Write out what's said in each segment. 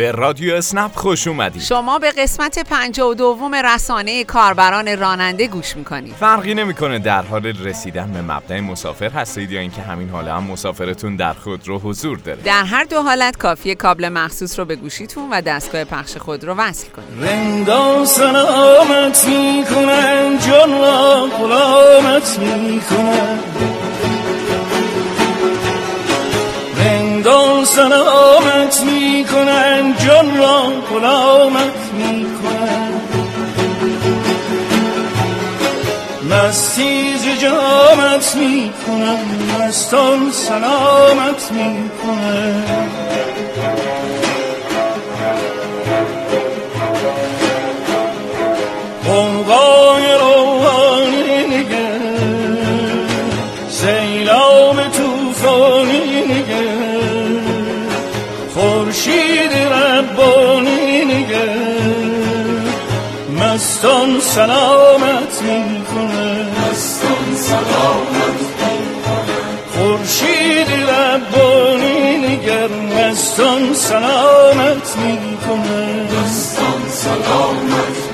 به رادیو اسنپ خوش اومدید. شما به قسمت پنج و دوم رسانه کاربران راننده گوش می‌کنید. فرقی نمی‌کنه در حال رسیدن به مبدع مسافر هستید یا اینکه همین حالا هم مسافرتون در خود رو حضور داره. در هر دو حالت کافی کابل مخصوص رو به گوشیتون و دستگاه پخش خود رو وصل کنید. رندان سلامت می‌کنن جان را غلامت می‌کنن. رندان سلامت می‌کنن جان را غلامت می‌کنن. مستی ز جامت می‌کنن مستان سلامت می‌کنن. قوقای مستان سلامت می‌کنه مستان سلامت خورشید ربانی نگر مستان سلامت می‌کنه مستان سلامت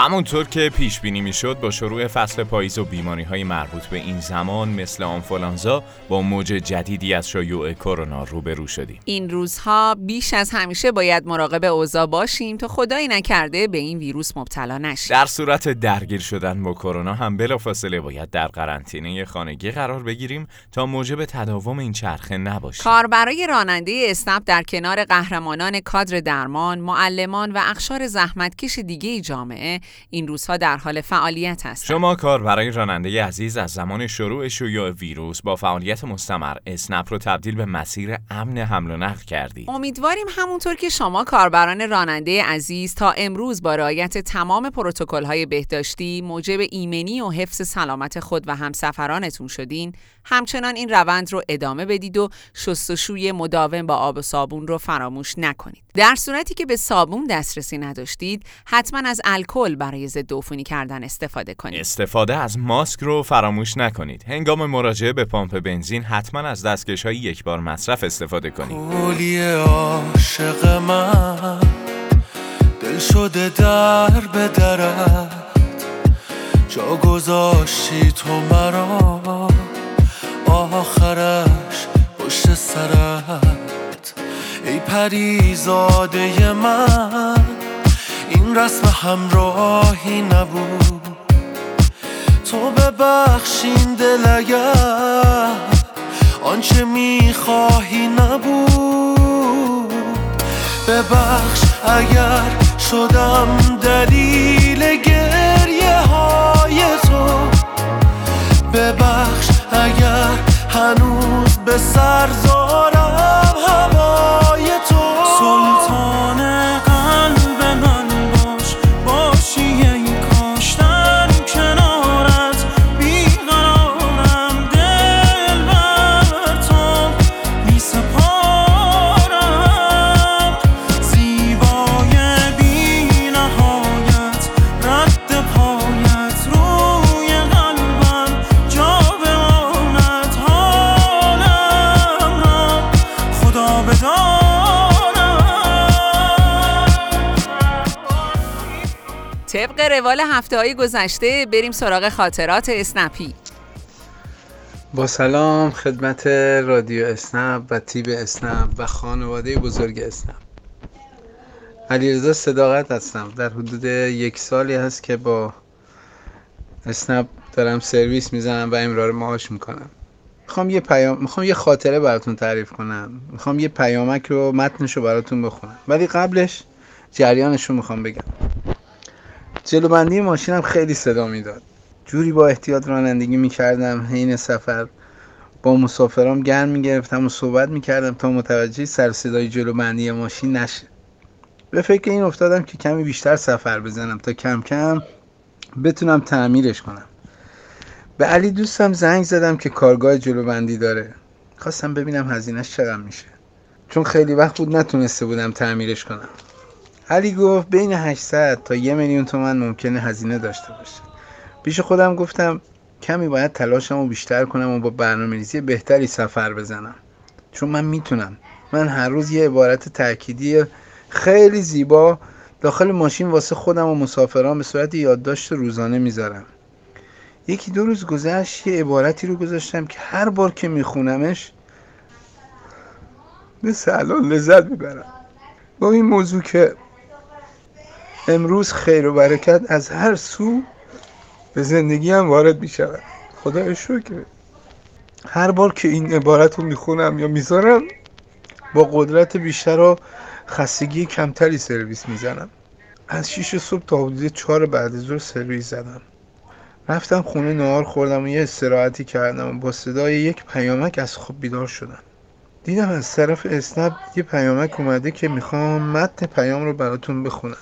همونطور که پیش بینی می‌شد با شروع فصل پاییز و بیماری های مربوط به این زمان مثل آنفولانزا با موج جدیدی از شیوع کرونا روبرو شدیم. این روزها بیش از همیشه باید مراقب اوضاع باشیم تا خدایی نکرده به این ویروس مبتلا نشیم. در صورت درگیر شدن با کرونا هم بلافاصله باید در قرنطینه خانگی قرار بگیریم تا موجب تداوم این چرخه نباشیم. کاربرای راننده اسنپ در کنار قهرمانان کادر درمان، معلمان و اقشار زحمتکش دیگه جامعه این روزها در حال فعالیت هستند. شما کار برای راننده عزیز از زمان شروع شیوع ویروس با فعالیت مستمر اسنپ رو تبدیل به مسیر امن حمل و نقل کردید. امیدواریم همونطور که شما کاربران راننده عزیز تا امروز با رعایت تمام پروتکل‌های بهداشتی موجب ایمنی و حفظ سلامت خود و همسفرانتون شدین، همچنان این روند رو ادامه بدید و شستشوی مداوم با آب و صابون رو فراموش نکنید. در صورتی که به صابون دسترسی نداشتید، حتما از الکل برای ضد عفونی کردن استفاده کنید. استفاده از ماسک رو فراموش نکنید. هنگام مراجعه به پمپ بنزین حتما از دستکش های یک بار مصرف استفاده کنید. کولی عاشق من دل شده در به درت جا گذاشتی تو مرا آخرش پشت سرت ای پریزاده من رسم همراهی نبود. تو ببخشین دل اگر آنچه می‌خواهی نبود. ببخش اگر شدم دلیل گریه های تو. ببخش اگر هنوز به سر طبق روال هفته های گذشته بریم سراغ خاطرات اسنپی. با سلام خدمت رادیو اسنپ و تیب اسنپ و خانواده بزرگ اسنپ. علیرضا صداقت هستم. در حدود یک سالی هست که با اسنپ دارم سرویس می‌زنم و امرار معاش می‌کنم. می‌خوام یه پیام می‌خوام یه خاطره براتون تعریف کنم. می‌خوام یه پیامک رو متنش رو براتون بخونم. ولی قبلش جریانش رو می‌خوام بگم. جلو بندی ماشینم خیلی صدا می‌داد. جوری با احتیاط رانندگی می‌کردم حین سفر. با مسافرام گرم می‌گرفتم و صحبت می‌کردم تا متوجه سر صدای جلو بندی ماشین نشه. به فکر این افتادم که کمی بیشتر سفر بزنم تا کم کم بتونم تعمیرش کنم. به علی دوستم زنگ زدم که کارگاه جلو بندی داره. خواستم ببینم هزینهش چقدر میشه. چون خیلی وقت بود نتونسته بودم تعمیرش کنم. علی گفت بین 800 تا یه میلیون تومن ممکنه هزینه داشته باشه. پیش خودم گفتم کمی باید تلاشمو بیشتر کنم و با برنامه ریزی بهتری سفر بزنم. چون من می‌تونم. من هر روز یه عبارت تأکیدی خیلی زیبا داخل ماشین واسه خودم و مسافران به صورت یادداشت روزانه می‌ذارم. یکی دو روز گذشت یه عبارتی رو گذاشتم که هر بار که میخونمش مثل الان لذت می‌برم. با این موضوع که امروز خیر و برکت از هر سو به زندگی هم وارد می‌شود. خدای شکر هر بار که این عبارت رو می‌خونم یا می‌ذارم با قدرت بیشتر و خستگی کمتری سرویس می‌زنم. از 6 صبح تا حدود 4 بعد ظهر سرویس زدم. رفتم خونه نهار خوردم و یه استراحتی کردم و با صدای یک پیامک از خواب بیدار شدم. دیدم از طرف اسنپ یه پیامک اومده که می‌خوام متن پیام رو براتون بخونم.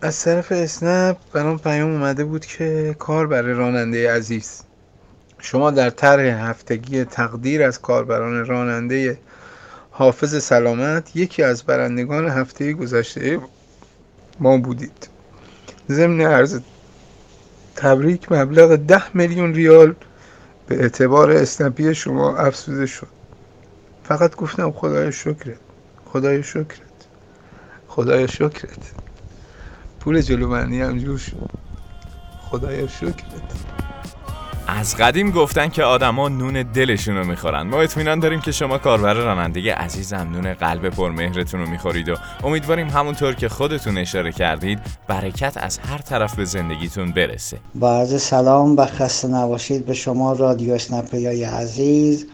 از طرف اسنپ برام پیام اومده بود که کار برای راننده عزیز. شما در طرح هفتگی تقدیر از کاربران راننده حافظ سلامت یکی از برندگان هفته گذشته ما بودید. ضمن عرض تبریک مبلغ ده میلیون ریال به اعتبار اسنپی شما افزوده شد. فقط گفتم خدای شکرت خدای شکرت خدای شکرت. پول جلو بندی هم جور خدای شکرت. از قدیم گفتن که آدما نون دلشون رو می‌خورن. ما اطمینان داریم که شما کاربر رانندگی عزیزم نون قلب پرمهرتون رو می‌خورید و امیدواریم همونطور که خودتون اشاره کردید برکت از هر طرف به زندگیتون برسه. با عرض سلام و خسته نباشید به شما رادیو اسنپیای عزیز.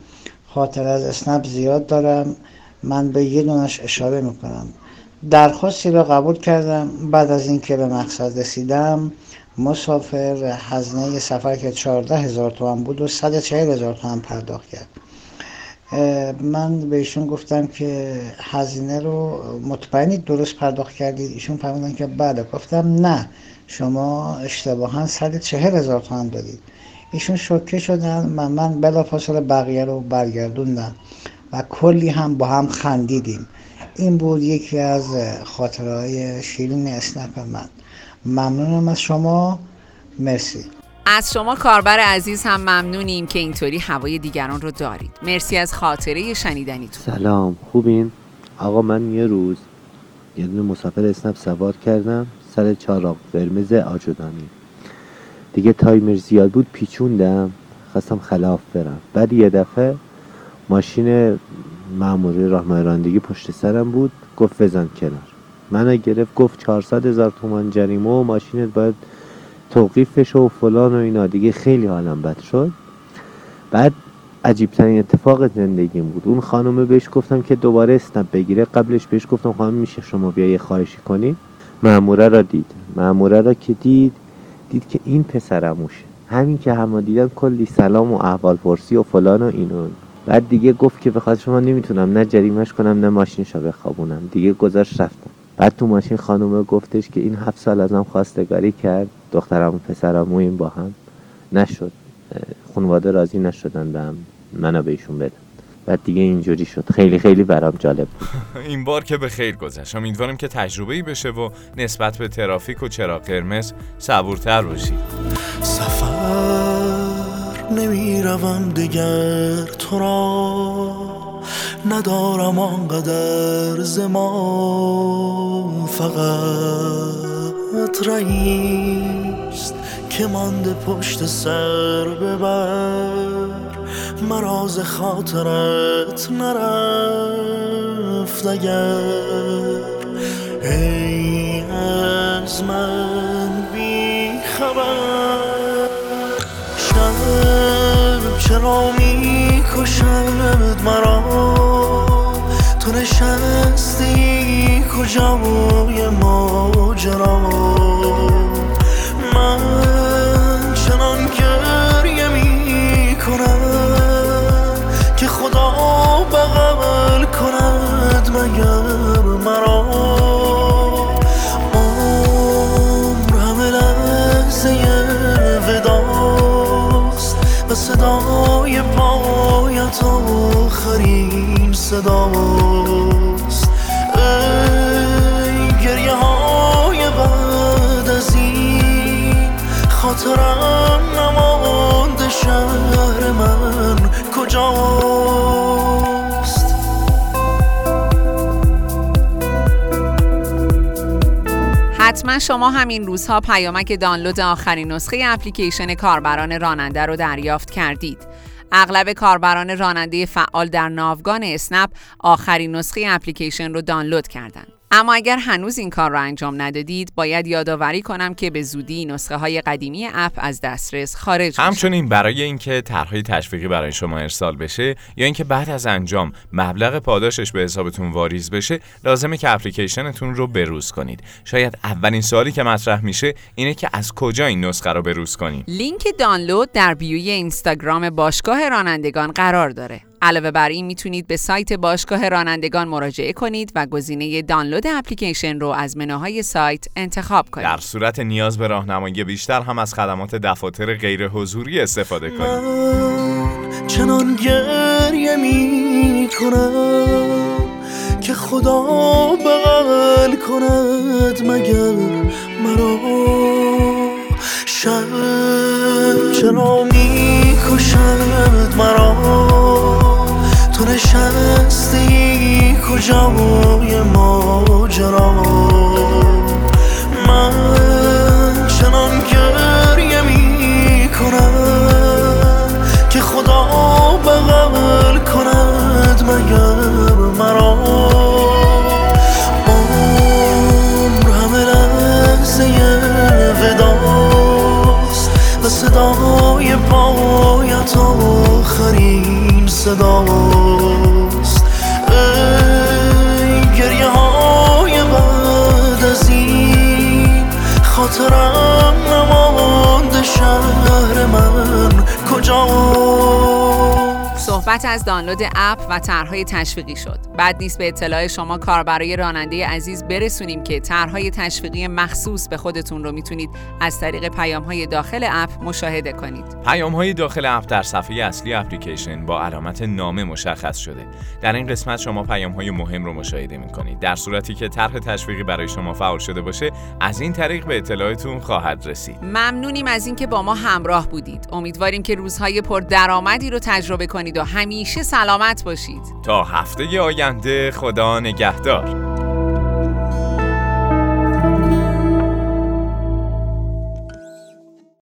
خاطر از اسنپ زیاد دارم. من به یه دونش اشاره می‌کنم. درخواستی را قبول کردم. بعد از اینکه به مقصد رسیدم مسافر هزینه سفر که 14 هزار تومن بود و 140 هزار تومن پرداخت کرد. من به ایشون گفتم که هزینه رو مطمئنید درست پرداخت کردید. ایشون فهمیدن که بله. گفتم نه شما اشتباها 140 هزار تومن دادید. ایشون شوکه شدن من من بلافاصله بقیه رو برگردوندم و کلی هم با هم خندیدیم. این بود یکی از خاطرهای شیرین اسنپ من. ممنونم از شما. مرسی. از شما کاربر عزیز هم ممنونیم که اینطوری هوای دیگران رو دارید. مرسی از خاطره شنیدنیتون. سلام. خوبین؟ آقا من یه روز یه دونه مسافر اسنپ سوار کردم سر چهارراه قرمز آجودانی. دیگه تایمر زیاد بود پیچوندم خواستم خلاف برم. بعد یه دفعه ماشین ماموری راهنمای رانندگی پشت سرم بود گفت بزن کنار. منو گرفت گفت 400 هزار تومان جریمه و ماشینت باید توقیف بشه و فلان و اینا. دیگه خیلی حالم بد شد. بعد عجیب ترین اتفاق زندگیم بود. اون خانومه بهش گفتم که دوباره اسنپ بگیره. قبلش بهش گفتم خانم میشه شما بیا یه خواهشی کنی؟ ماموره را دید. ماموره را که دید دید که این پسرموشه. همین که همه دیدن کلی سلام و احوال پرسی و فلان و اینو. بعد دیگه گفت که بخواد شما نمی‌تونم نه جریمش کنم نه ماشینشو بخوابونم. دیگه گذاشت رفتم. بعد تو ماشین خانومه گفتش که این هفت سال ازم خواستگاری کرد. دخترم و پسرم و این با هم. نشد. خانواده راضی نشدن به هم. منو بهشون بدم بعد دیگه اینجوری شد. خیلی خیلی برام جالب بود. این بار که به خیر گذشت. امیدواریم که تجربه ای بشه و نسبت به ترافیک و چرا قرمز صبورتر باشید سفر نمی‌روم دیگر. تو را ندارم آنقدر زمان فقط رئیست که مانده پشت سر ببر. مراز خاطرت نرفت اگر ای از من بی خبر. شب چرا می کشد مرا نشستی کجای ماجرا؟ من چنان گریه می که خدا بغل کند مگر مرا. عمر همه لحظه وداست و صدای پایت آخرین صداست شما همین روزها پیامک دانلود آخرین نسخه اپلیکیشن کاربران راننده رو دریافت کردید. اغلب کاربران راننده فعال در ناوگان اسنپ آخرین نسخه اپلیکیشن رو دانلود کردند. اما اگر هنوز این کار را انجام ندادید باید یادآوری کنم که به زودی نسخه های قدیمی اپ از دسترس خارج میشن. همچنین برای اینکه طرحهای تشویقی برای شما ارسال بشه یا اینکه بعد از انجام مبلغ پاداشش به حسابتون واریز بشه لازمه که اپلیکیشنتون رو بروز کنید شاید اولین سوالی که مطرح میشه اینه که از کجا این نسخه رو بروز کنید لینک دانلود در بیوی اینستاگرام باشگاه رانندگان قرار داره. علاوه بر این می‌تونید به سایت باشگاه رانندگان مراجعه کنید و گزینه دانلود اپلیکیشن رو از منوهای سایت انتخاب کنید. در صورت نیاز به راهنمایی بیشتر هم از خدمات دفاتر غیر حضوری استفاده کنید. من چنان گریه می کنم که خدا بغل کند مگر مرا. شب چرا می کشد مرا؟ نشستی کجای ماجرا؟ من چنان گریه می کنم که خدا بغل کند مگر مرا. عمر همه لحظه وداست و صدای پایت آخرین صداست خاطرم نمانده شهر من. کجاست صحبت از دانلود اپ و طرحهای تشویقی شد. بعد نیست به اطلاع شما کاربرای راننده عزیز برسونیم که طرحهای تشویقی مخصوص به خودتون رو می‌تونید از طریق پیام‌های داخل اپ مشاهده کنید. پیام های داخل اپ در صفحه اصلی اپلیکیشن با علامت نامه مشخص شده. در این قسمت شما پیام های مهم رو مشاهده می کنید. در صورتی که طرح تشویقی برای شما فعال شده باشه، از این طریق به اطلاعتون خواهد رسید. ممنونیم از اینکه با ما همراه بودید. امیدواریم که روزهای پر درآمدی رو تجربه کنید و همیشه سلامت باشید. تا هفته آینده خدا نگهدار.